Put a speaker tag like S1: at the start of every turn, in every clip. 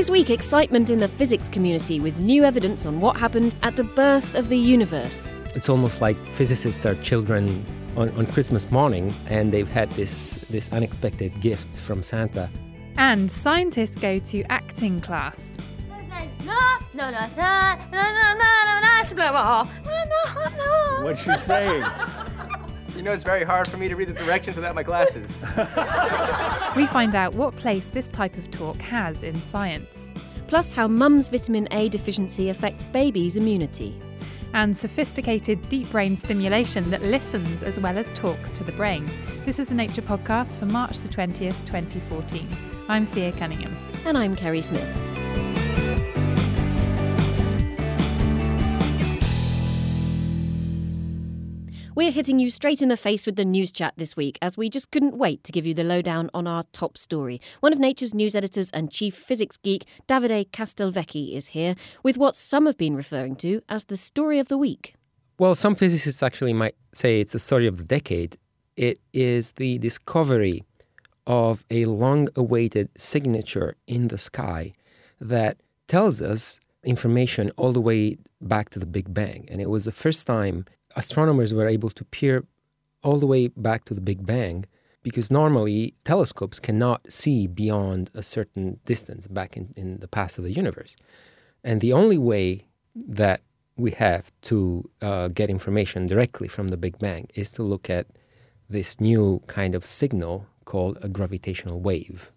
S1: This week, excitement in the physics community with new evidence on what happened at the birth of the universe.
S2: It's almost like physicists are children on, on Christmas morning and they've had this, this unexpected gift from Santa.
S3: And scientists go to acting class.
S4: What's she saying?
S5: You know, it's very hard for me to read the directions without my glasses.
S3: We find out what place this type of talk has in science.
S1: Plus, how mum's vitamin A deficiency affects babies' immunity.
S3: And sophisticated deep brain stimulation that listens as well as talks to the brain. This is a Nature podcast for March the 20th, 2014. I'm Thea Cunningham.
S1: And I'm Kerri Smith. We're hitting you straight in the face with the news chat this week, as we just couldn't wait to give you the lowdown on our top story. One of Nature's news editors and chief physics geek, Davide Castelvecchi, is here with what some have been referring to as the story of the week.
S2: Well, some physicists actually might say it's the story of the decade. It is the discovery of a long awaited signature in the sky that tells us information all the way back to the Big Bang. And it was the first time astronomers were able to peer all the way back to the Big Bang because normally telescopes cannot see beyond a certain distance back in, in the past of the universe. And the only way that we have to uh, get information directly from the Big Bang is to look at this new kind of signal called a gravitational wave.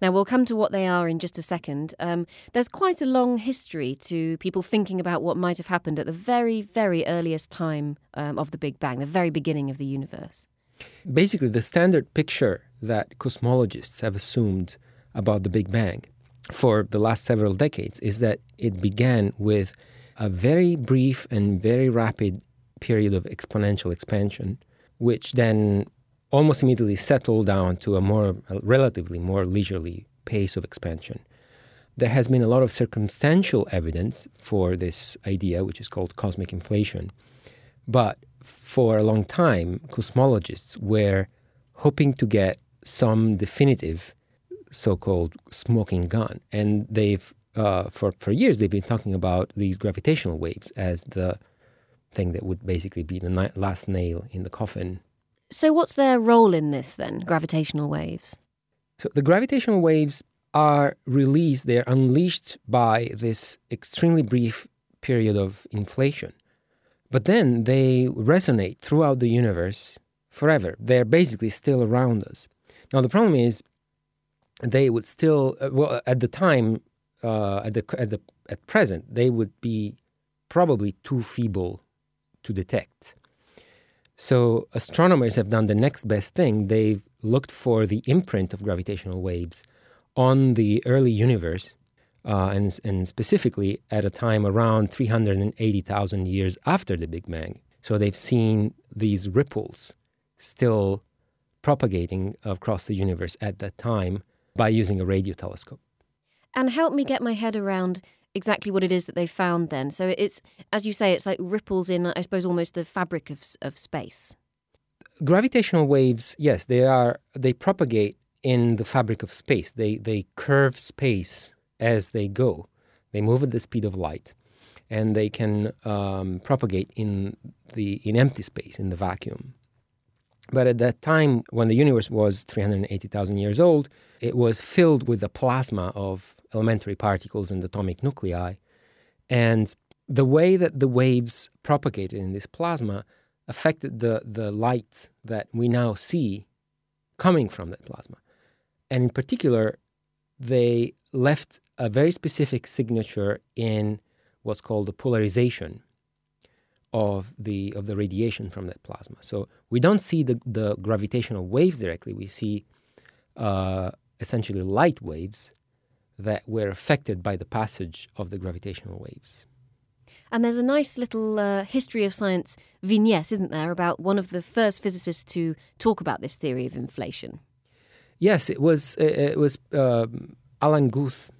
S1: Now, we'll come to what they are in just a second. Um, there's quite a long history to people thinking about what might have happened at the very, very earliest time um, of the Big Bang, the very beginning of the universe.
S2: Basically, the standard picture that cosmologists have assumed about the Big Bang for the last several decades is that it began with a very brief and very rapid period of exponential expansion, which then almost immediately settled down to a more a relatively more leisurely pace of expansion. There has been a lot of circumstantial evidence for this idea, which is called cosmic inflation. But for a long time, cosmologists were hoping to get some definitive so-called smoking gun, and they've uh, for for years they've been talking about these gravitational waves as the thing that would basically be the ni- last nail in the coffin
S1: So, what's their role in this then, gravitational waves?
S2: So the gravitational waves are released, they're unleashed by this extremely brief period of inflation. But then they resonate throughout the universe forever. They're basically still around us. Now, the problem is they would still, uh, well, at the time, uh, at, the, at, the, at present, they would be probably too feeble to detect. So astronomers have done the next best thing. They've looked for the imprint of gravitational waves on the early universe, uh, and, and specifically at a time around 380,000 years after the Big Bang. So they've seen these ripples still propagating across the universe at that time by using a radio telescope.
S1: And help me get my head around exactly what it is that they found then. So, it's, as you say, it's like ripples in, I suppose, almost the fabric of, of space.
S2: Gravitational waves, yes, they are they propagate in the fabric of space. They they curve space as they go. They move at the speed of light, and they can um, propagate in the in empty space in the vacuum. But at that time, when the universe was 380,000 years old, it was filled with the plasma of elementary particles and atomic nuclei. And the way that the waves propagated in this plasma affected the, the light that we now see coming from that plasma. And in particular, they left a very specific signature in what's called the polarization of the of the radiation from that plasma. So we don't see the, the gravitational waves directly. We see uh, essentially light waves that were affected by the passage of the gravitational waves.
S1: And there's a nice little uh, history of science vignette, isn't there, about one of the first physicists to talk about this theory of inflation.
S2: Yes, it was it was um Alan Guth,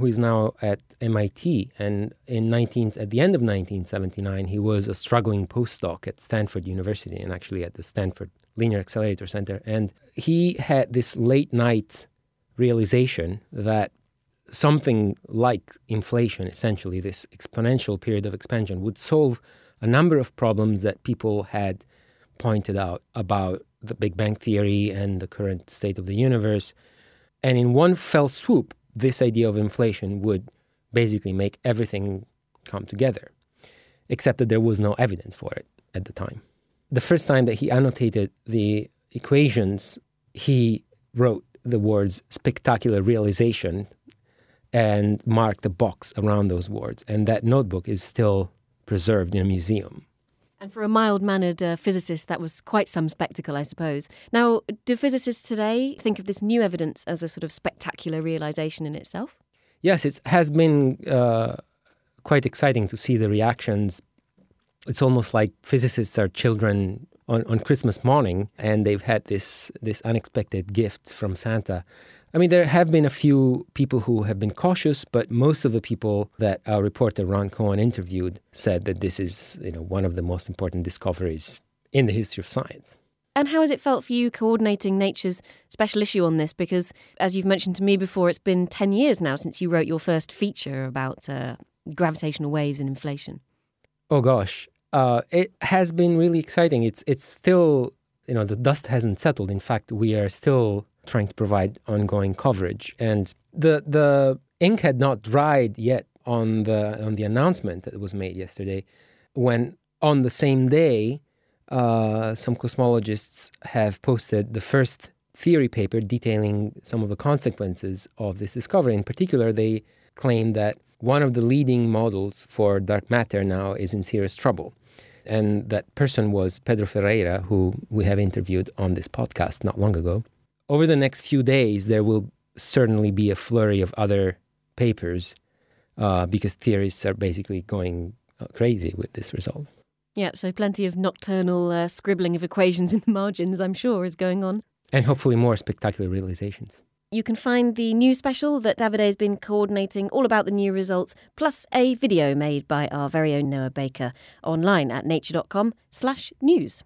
S2: who is now at MIT, and in 19 at the end of 1979, he was a struggling postdoc at Stanford University, and actually at the Stanford Linear Accelerator Center, and he had this late night realization that something like inflation, essentially, this exponential period of expansion, would solve a number of problems that people had pointed out about the Big Bang Theory and the current state of the universe. And in one fell swoop, this idea of inflation would basically make everything come together, except that there was no evidence for it at the time. The first time that he annotated the equations, he wrote the words spectacular realization and marked a box around those words. And that notebook is still preserved in a museum.
S1: And for a mild mannered uh, physicist, that was quite some spectacle, I suppose. Now, do physicists today think of this new evidence as a sort of spectacular realization in itself?
S2: Yes, it has been uh, quite exciting to see the reactions. It's almost like physicists are children on, on Christmas morning and they've had this, this unexpected gift from Santa. I mean, there have been a few people who have been cautious, but most of the people that our reporter Ron Cowen interviewed said that this is, you know, one of the most important discoveries in the history of science.
S1: And how has it felt for you coordinating Nature's special issue on this? Because, as you've mentioned to me before, it's been 10 years now since you wrote your first feature about uh, gravitational waves and inflation.
S2: Oh, gosh. Uh, it has been really exciting. It's, it's still, you know, the dust hasn't settled. In fact, we are still trying to provide ongoing coverage. And the the ink had not dried yet on the on the announcement that was made yesterday, when on the same day, uh, some cosmologists have posted the first theory paper detailing some of the consequences of this discovery. In particular, they claim that one of the leading models for dark matter now is in serious trouble. And that person was Pedro Ferreira, who we have interviewed on this podcast not long ago over the next few days, there will certainly be a flurry of other papers uh, because theorists are basically going uh, crazy with this result.
S1: Yeah, so plenty of nocturnal uh, scribbling of equations in the margins, I'm sure, is going on.
S2: And hopefully more spectacular realizations.
S1: You can find the new special that Davide has been coordinating all about the new results, plus a video made by our very own Noah Baker online at nature.com slash news.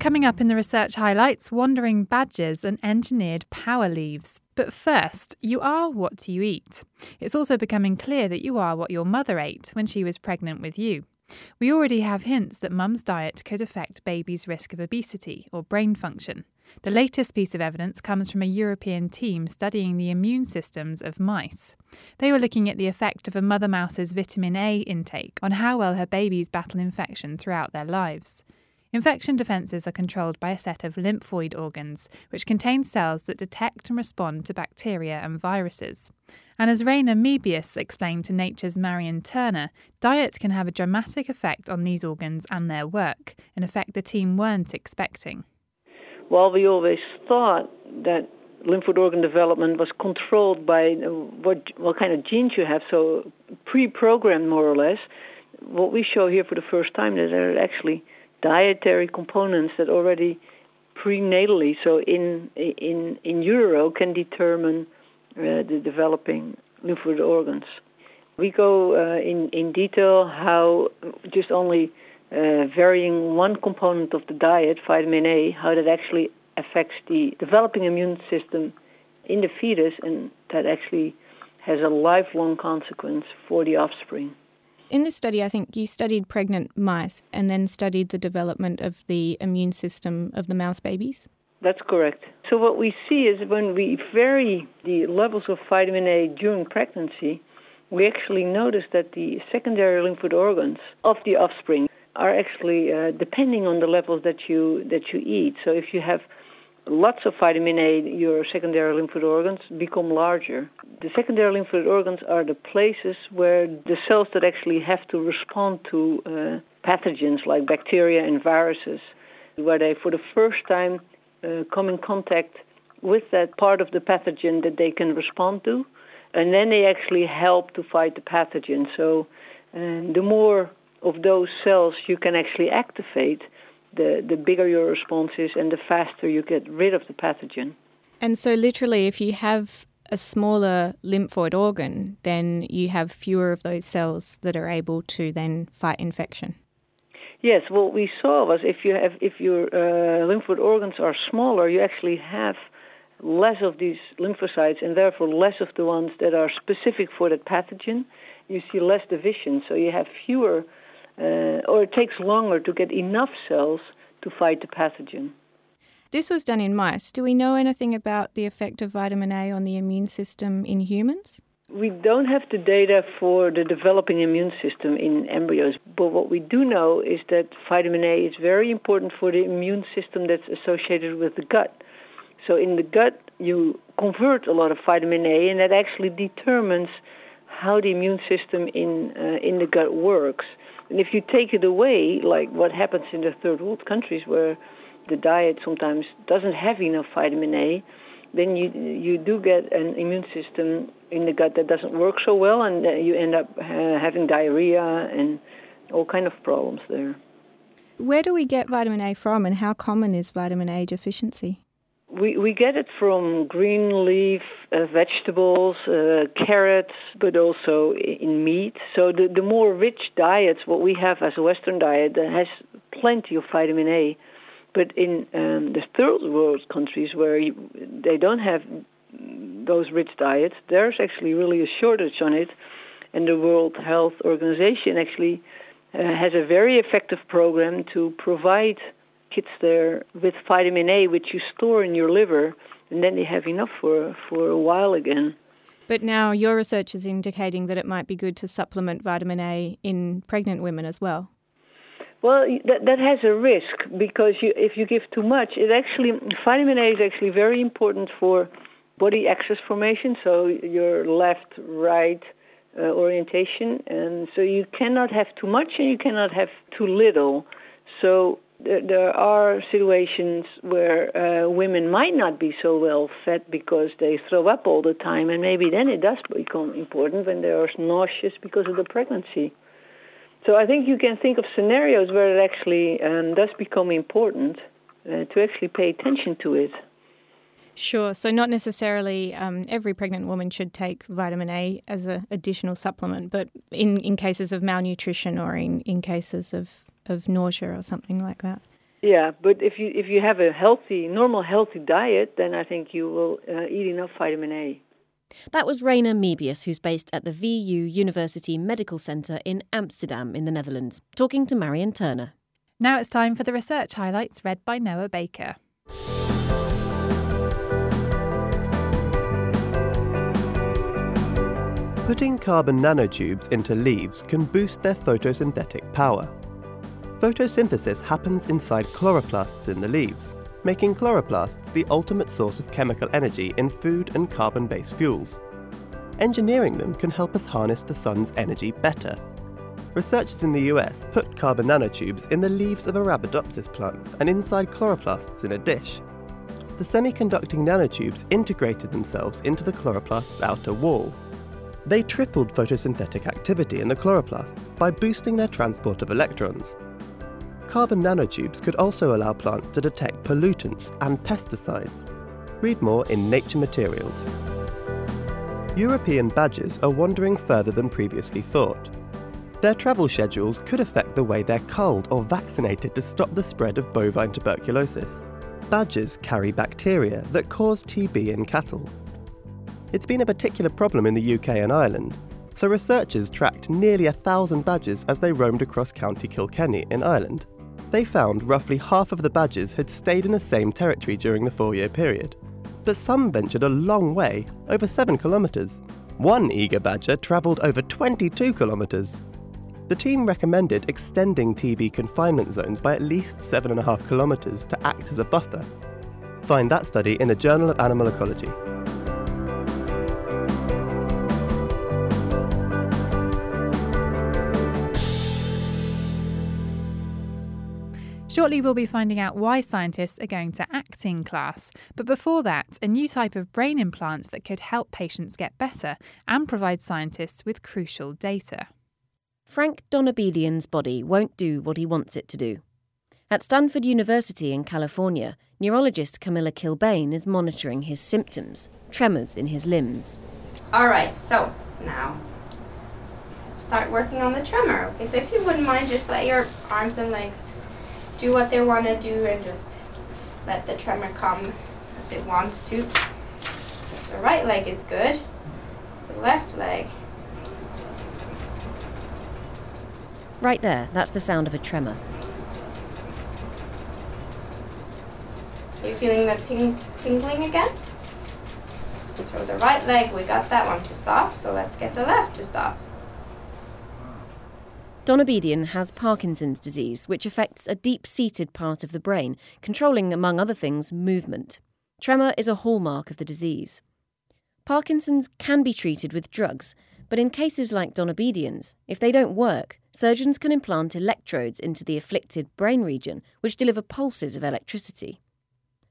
S3: Coming up in the research highlights, wandering badgers and engineered power leaves. But first, you are what you eat. It's also becoming clear that you are what your mother ate when she was pregnant with you. We already have hints that mum's diet could affect baby's risk of obesity or brain function. The latest piece of evidence comes from a European team studying the immune systems of mice. They were looking at the effect of a mother mouse's vitamin A intake on how well her babies battle infection throughout their lives. Infection defences are controlled by a set of lymphoid organs, which contain cells that detect and respond to bacteria and viruses. And as Reina Mebius explained to Nature's Marian Turner, diet can have a dramatic effect on these organs and their work, an effect the team weren't expecting.
S6: Well, we always thought that lymphoid organ development was controlled by uh, what, what kind of genes you have, so pre-programmed more or less. What we show here for the first time is that are actually dietary components that already prenatally, so in in in utero, can determine uh, the developing lymphoid organs. We go uh, in in detail how just only uh, varying one component of the diet, vitamin A, how that actually affects the developing immune system in the fetus, and that actually has a lifelong consequence for the offspring.
S7: In this study, I think you studied pregnant mice and then studied the development of the immune system of the mouse babies.
S6: That's correct. So what we see is when we vary the levels of vitamin A during pregnancy, we actually notice that the secondary lymphoid organs of the offspring are actually uh, depending on the levels that you that you eat. So if you have lots of vitamin A, your secondary lymphoid organs become larger. The secondary lymphoid organs are the places where the cells that actually have to respond to uh, pathogens like bacteria and viruses, where they for the first time uh, come in contact with that part of the pathogen that they can respond to, and then they actually help to fight the pathogen. So uh, the more of those cells you can actually activate, the, the bigger your response is and the faster you get rid of the pathogen.
S7: And so, literally, if you have a smaller lymphoid organ, then you have fewer of those cells that are able to then fight infection.
S6: Yes, what we saw was if you have if your uh, lymphoid organs are smaller, you actually have less of these lymphocytes and therefore less of the ones that are specific for that pathogen. You see less division, so you have fewer, uh, or it takes longer to get enough cells to fight the pathogen.
S7: This was done in mice. Do we know anything about the effect of vitamin A on the immune system in humans?
S6: We don't have the data for the developing immune system in embryos, but what we do know is that vitamin A is very important for the immune system that's associated with the gut. So in the gut, you convert a lot of vitamin A, and that actually determines how the immune system in uh, in the gut works. And if you take it away, like what happens in the third world countries where the diet sometimes doesn't have enough vitamin A, then you you do get an immune system in the gut that doesn't work so well, and you end up uh, having diarrhea and all kind of problems there.
S7: Where do we get vitamin A from, and how common is vitamin A deficiency?
S6: We we get it from green leaf uh, vegetables, uh, carrots, but also in meat. So the the more rich diets, what we have as a Western diet, that has plenty of vitamin A. But in um, the third world countries where you, they don't have those rich diets, there's actually really a shortage on it. And the World Health Organization actually uh, has a very effective program to provide kids there with vitamin A, which you store in your liver, and then they have enough for, for a while again.
S7: But now your research is indicating that it might be good to supplement vitamin A in pregnant women as well.
S6: Well, that, that has a risk because you, if you give too much, it actually vitamin A is actually very important for body axis formation, so your left-right uh, orientation, and so you cannot have too much and you cannot have too little. So there, there are situations where uh, women might not be so well fed because they throw up all the time, and maybe then it does become important when they are nauseous because of the pregnancy. So I think you can think of scenarios where it actually um, does become important uh, to actually pay attention to it.
S7: Sure. So not necessarily um, every pregnant woman should take vitamin A as an additional supplement, but in, in cases of malnutrition or in, in cases of, of nausea or something like that.
S6: Yeah, but if you if you have a healthy, normal, healthy diet, then I think you will uh, eat enough vitamin A.
S1: That was Reina Mebius, who's based at the VU University Medical Centre in Amsterdam in the Netherlands, talking to Marian Turner.
S3: Now it's time for the research highlights read by Noah Baker.
S8: Putting carbon nanotubes into leaves can boost their photosynthetic power. Photosynthesis happens inside chloroplasts in the leaves making chloroplasts the ultimate source of chemical energy in food and carbon based fuels. Engineering them can help us harness the sun's energy better. Researchers in the US put carbon nanotubes in the leaves of Arabidopsis plants and inside chloroplasts in a dish. The semiconducting nanotubes integrated themselves into the chloroplast's outer wall. They tripled photosynthetic activity in the chloroplasts by boosting their transport of electrons. Carbon nanotubes could also allow plants to detect pollutants and pesticides. Read more in Nature Materials. European badgers are wandering further than previously thought. Their travel schedules could affect the way they're culled or vaccinated to stop the spread of bovine tuberculosis. Badgers carry bacteria that cause TB in cattle. It's been a particular problem in the UK and Ireland, so researchers tracked nearly a thousand badgers as they roamed across County Kilkenny in Ireland they found roughly half of the badgers had stayed in the same territory during the four year period. But some ventured a long way, over 7 kilometres. One eager badger travelled over 22 kilometres. The team recommended extending TB confinement zones by at least 7.5 kilometres to act as a buffer. Find that study in the Journal of Animal Ecology.
S3: Shortly, we'll be finding out why scientists are going to acting class. But before that, a new type of brain implant that could help patients get better and provide scientists with crucial data.
S1: Frank Donabedian's body won't do what he wants it to do. At Stanford University in California, neurologist Camilla Kilbane is monitoring his symptoms, tremors in his limbs.
S9: All right, so now start working on the tremor. Okay, so if you wouldn't mind, just let your arms and legs do what they want to do and just let the tremor come because it wants to. The right leg is good. The left leg.
S1: Right there, that's the sound of a tremor.
S9: Are you feeling the ting- tingling again? So the right leg, we got that one to stop, so let's get the left to stop.
S1: Donabedian has Parkinson's disease, which affects a deep seated part of the brain, controlling, among other things, movement. Tremor is a hallmark of the disease. Parkinson's can be treated with drugs, but in cases like Donabedian's, if they don't work, surgeons can implant electrodes into the afflicted brain region, which deliver pulses of electricity.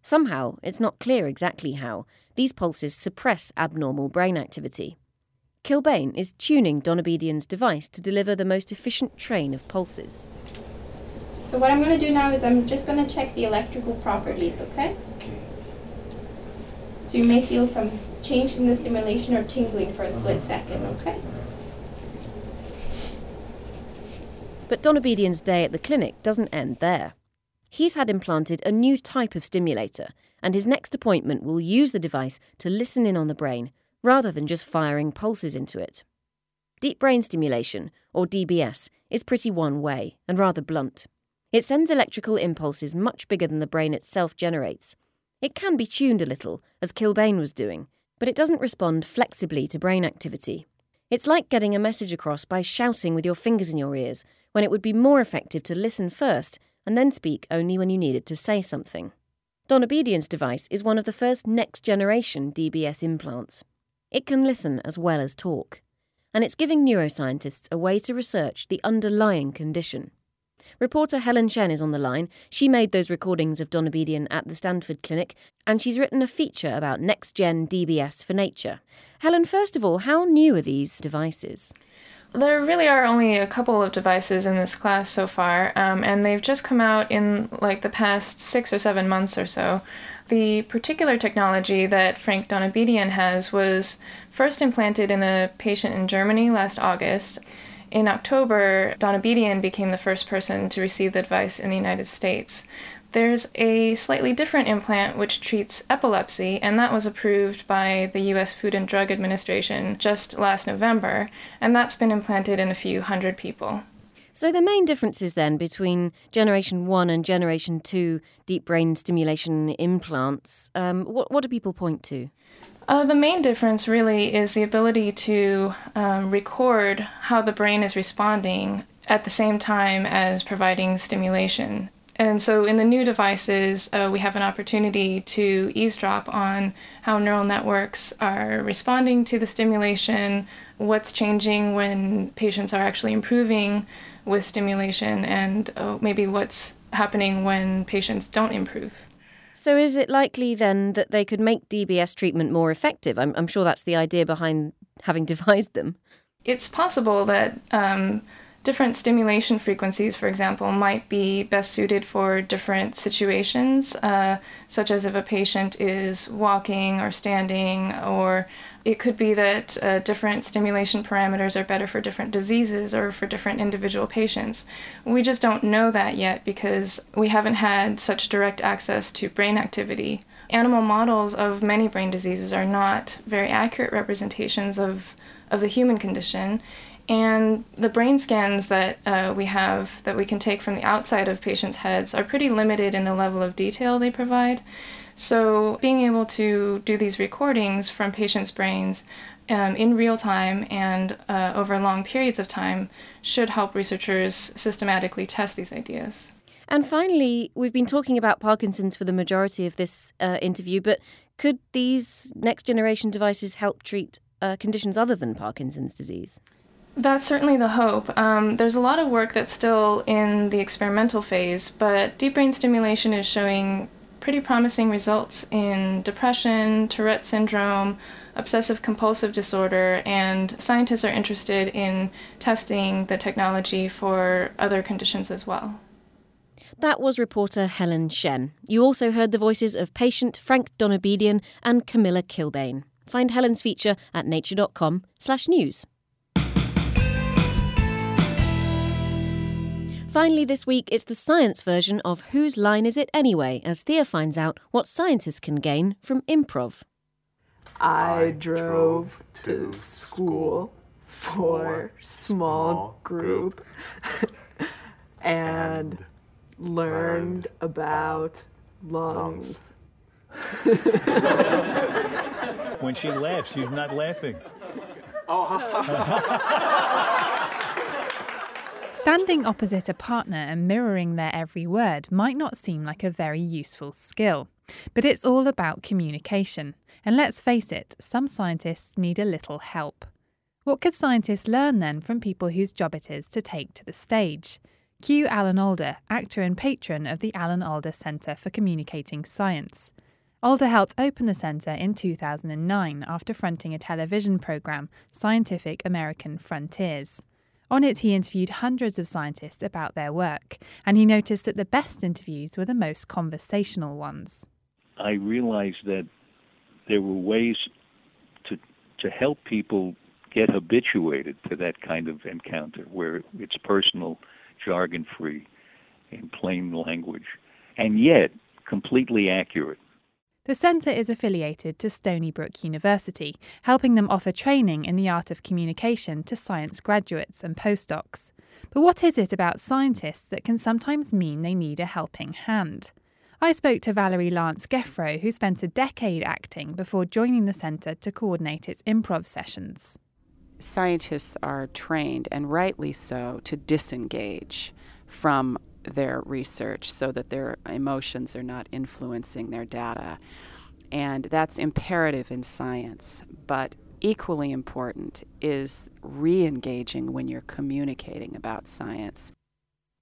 S1: Somehow, it's not clear exactly how, these pulses suppress abnormal brain activity. Kilbane is tuning Donabedian's device to deliver the most efficient train of pulses.
S9: So what I'm going to do now is I'm just going to check the electrical properties, okay?
S10: Okay.
S9: So you may feel some change in the stimulation or tingling for a split uh-huh. second, okay?
S1: But Donabedian's day at the clinic doesn't end there. He's had implanted a new type of stimulator, and his next appointment will use the device to listen in on the brain rather than just firing pulses into it. Deep brain stimulation, or DBS, is pretty one way and rather blunt. It sends electrical impulses much bigger than the brain itself generates. It can be tuned a little, as Kilbane was doing, but it doesn't respond flexibly to brain activity. It's like getting a message across by shouting with your fingers in your ears, when it would be more effective to listen first and then speak only when you needed to say something. Donabedian's device is one of the first next generation DBS implants. It can listen as well as talk, and it's giving neuroscientists a way to research the underlying condition. Reporter Helen Shen is on the line. She made those recordings of Donabedian at the Stanford Clinic, and she's written a feature about next gen DBS for Nature. Helen, first of all, how new are these devices?
S11: There really are only a couple of devices in this class so far, um, and they've just come out in like the past six or seven months or so. The particular technology that Frank Donabedian has was first implanted in a patient in Germany last August. In October, Donabedian became the first person to receive the device in the United States. There's a slightly different implant which treats epilepsy, and that was approved by the US Food and Drug Administration just last November, and that's been implanted in a few hundred people.
S1: So, the main differences then between Generation 1 and Generation 2 deep brain stimulation implants, um, what, what do people point to?
S11: Uh, the main difference really is the ability to um, record how the brain is responding at the same time as providing stimulation. And so in the new devices, uh, we have an opportunity to eavesdrop on how neural networks are responding to the stimulation, what's changing when patients are actually improving with stimulation and uh, maybe what's happening when patients don't improve.
S1: So, is it likely then that they could make DBS treatment more effective? I'm, I'm sure that's the idea behind having devised them.
S11: It's possible that um, different stimulation frequencies, for example, might be best suited for different situations, uh, such as if a patient is walking or standing or it could be that uh, different stimulation parameters are better for different diseases or for different individual patients. We just don't know that yet because we haven't had such direct access to brain activity. Animal models of many brain diseases are not very accurate representations of, of the human condition. And the brain scans that uh, we have that we can take from the outside of patients' heads are pretty limited in the level of detail they provide. So, being able to do these recordings from patients' brains um, in real time and uh, over long periods of time should help researchers systematically test these ideas.
S1: And finally, we've been talking about Parkinson's for the majority of this uh, interview, but could these next generation devices help treat uh, conditions other than Parkinson's disease?
S11: That's certainly the hope. Um, there's a lot of work that's still in the experimental phase, but deep brain stimulation is showing pretty promising results in depression, Tourette syndrome, obsessive compulsive disorder, and scientists are interested in testing the technology for other conditions as well.
S1: That was reporter Helen Shen. You also heard the voices of patient Frank Donabedian and Camilla Kilbane. Find Helen's feature at nature.com/news. Finally, this week, it's the science version of Whose Line Is It Anyway? as Thea finds out what scientists can gain from improv.
S10: I drove to school for small group and learned about lungs.
S4: When she laughs, she's not laughing.
S3: Oh, Standing opposite a partner and mirroring their every word might not seem like a very useful skill, but it's all about communication. And let's face it, some scientists need a little help. What could scientists learn then from people whose job it is to take to the stage? Cue Alan Alda, actor and patron of the Alan Alda Centre for Communicating Science. Alda helped open the centre in 2009 after fronting a television programme, Scientific American Frontiers. On it, he interviewed hundreds of scientists about their work, and he noticed that the best interviews were the most conversational ones.
S12: I realized that there were ways to to help people get habituated to that kind of encounter where it's personal, jargon free, in plain language, and yet completely accurate.
S3: The centre is affiliated to Stony Brook University, helping them offer training in the art of communication to science graduates and postdocs. But what is it about scientists that can sometimes mean they need a helping hand? I spoke to Valeri Lantz-Gefroh, who spent a decade acting before joining the centre to coordinate its improv sessions.
S13: Scientists are trained, and rightly so, to disengage from their research so that their emotions are not influencing their data. And that's imperative in science. But equally important is re engaging when you're communicating about science.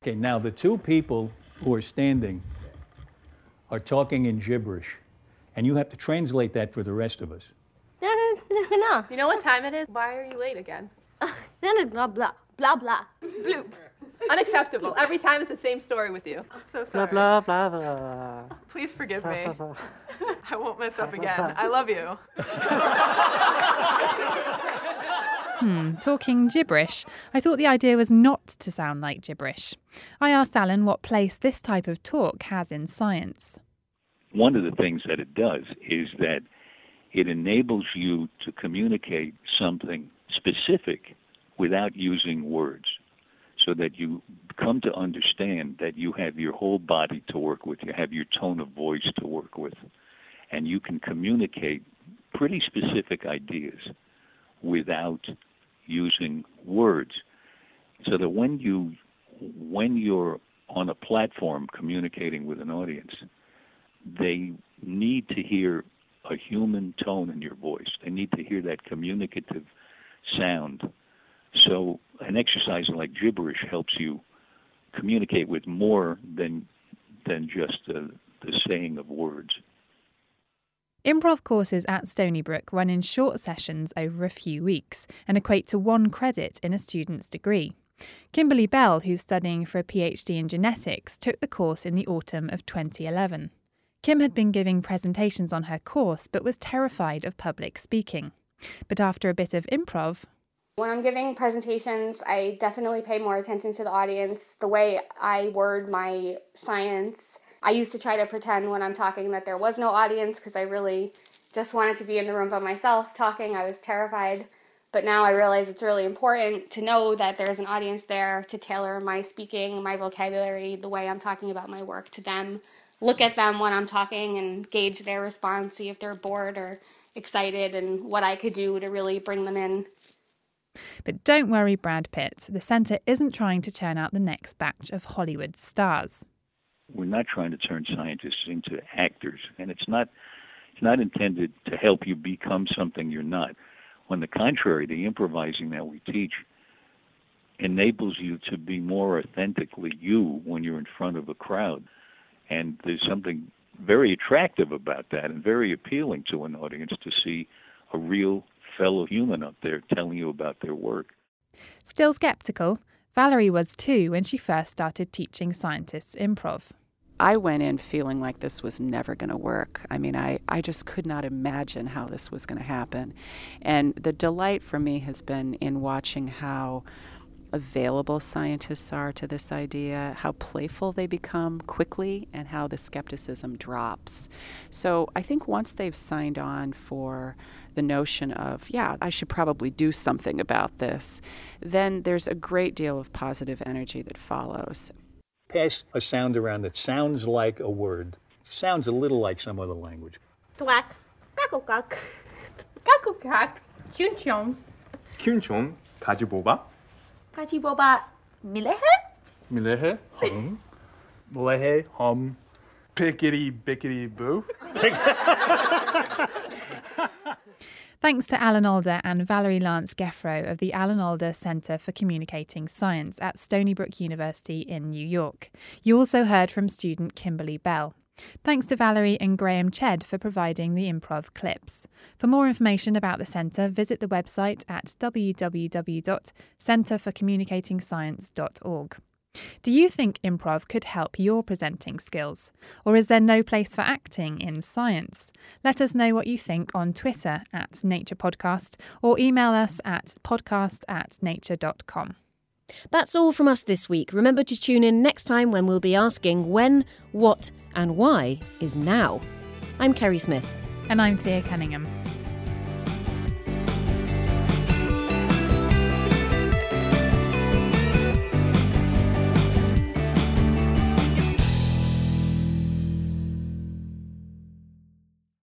S4: Okay, now the two people who are standing are talking in gibberish, and you have to translate that for the rest of us. No, no, no.
S14: You know what time it is? Why are you late again? blah blah blah blah bloop. Unacceptable. Every time it's the same story with you. I'm so sorry.
S15: Blah blah blah blah.
S14: Please forgive me. I won't mess up again. I love you.
S3: Hmm, talking gibberish. I thought the idea was not to sound like gibberish. I asked Alan what place this type of talk has in science.
S12: One of the things that it does is that it enables you to communicate something specific without using words so that you come to understand that you have your whole body to work with, you have your tone of voice to work with, and you can communicate pretty specific ideas without using words. So that when you when you're on a platform communicating with an audience, they need to hear a human tone in your voice. They need to hear that communicative sound. So an exercise like gibberish helps you communicate with more than than just the, the saying of words.
S3: Improv courses at Stony Brook run in short sessions over a few weeks and equate to one credit in a student's degree. Kimberly Bell, who's studying for a PhD in genetics, took the course in the autumn of 2011. Kim had been giving presentations on her course but was terrified of public speaking. But after a bit of improv,
S16: when I'm giving presentations, I definitely pay more attention to the audience, the way I word my science. I used to try to pretend when I'm talking that there was no audience because I really just wanted to be in the room by myself talking. I was terrified. But now I realize it's really important to know that there's an audience there to tailor my speaking, my vocabulary, the way I'm talking about my work to them. Look at them when I'm talking and gauge their response, see if they're bored or excited, and what I could do to really bring them in.
S3: But don't worry, Brad Pitt. The centre isn't trying to churn out the next batch of Hollywood stars.
S12: We're not trying to turn scientists into actors, and it's not it's not intended to help you become something you're not. On the contrary, the improvising that we teach enables you to be more authentically you when you're in front of a crowd. And there's something very attractive about that and very appealing to an audience to see a real fellow human up there telling you about their work.
S3: Still skeptical? Valerie was too when she first started teaching scientists improv.
S13: I went in feeling like this was never going to work. I mean, I, I just could not imagine how this was going to happen. And the delight for me has been in watching how available scientists are to this idea, how playful they become quickly, and how the skepticism drops. So I think once they've signed on for the notion of, yeah, I should probably do something about this, then there's a great deal of positive energy that follows.
S4: Pass a sound around that sounds like a word, sounds a little like some other language.
S14: Twak. Kakukak. Kakukak. Chunchon.
S15: 큐촌 가지보바 Kaji boba milehe? Milehe hum. Milehe hum. Pickety bickety boo.
S3: Thanks to Alan Alda and Valeri Lantz-Gefroh of the Alan Alda Centre for Communicating Science at Stony Brook University in New York. You also heard from student Kimberly Bell. Thanks to Valerie and Graham Ched for providing the improv clips. For more information about the centre, visit the website at www.centreforcommunicatingscience.org. Do you think improv could help your presenting skills? Or is there no place for acting in science? Let us know what you think on Twitter at Nature Podcast or email us at podcast at nature.com.
S1: That's all from us this week. Remember to tune in next time when we'll be asking when, what, and why is now. I'm Kerri Smith.
S3: And I'm Thea Cunningham.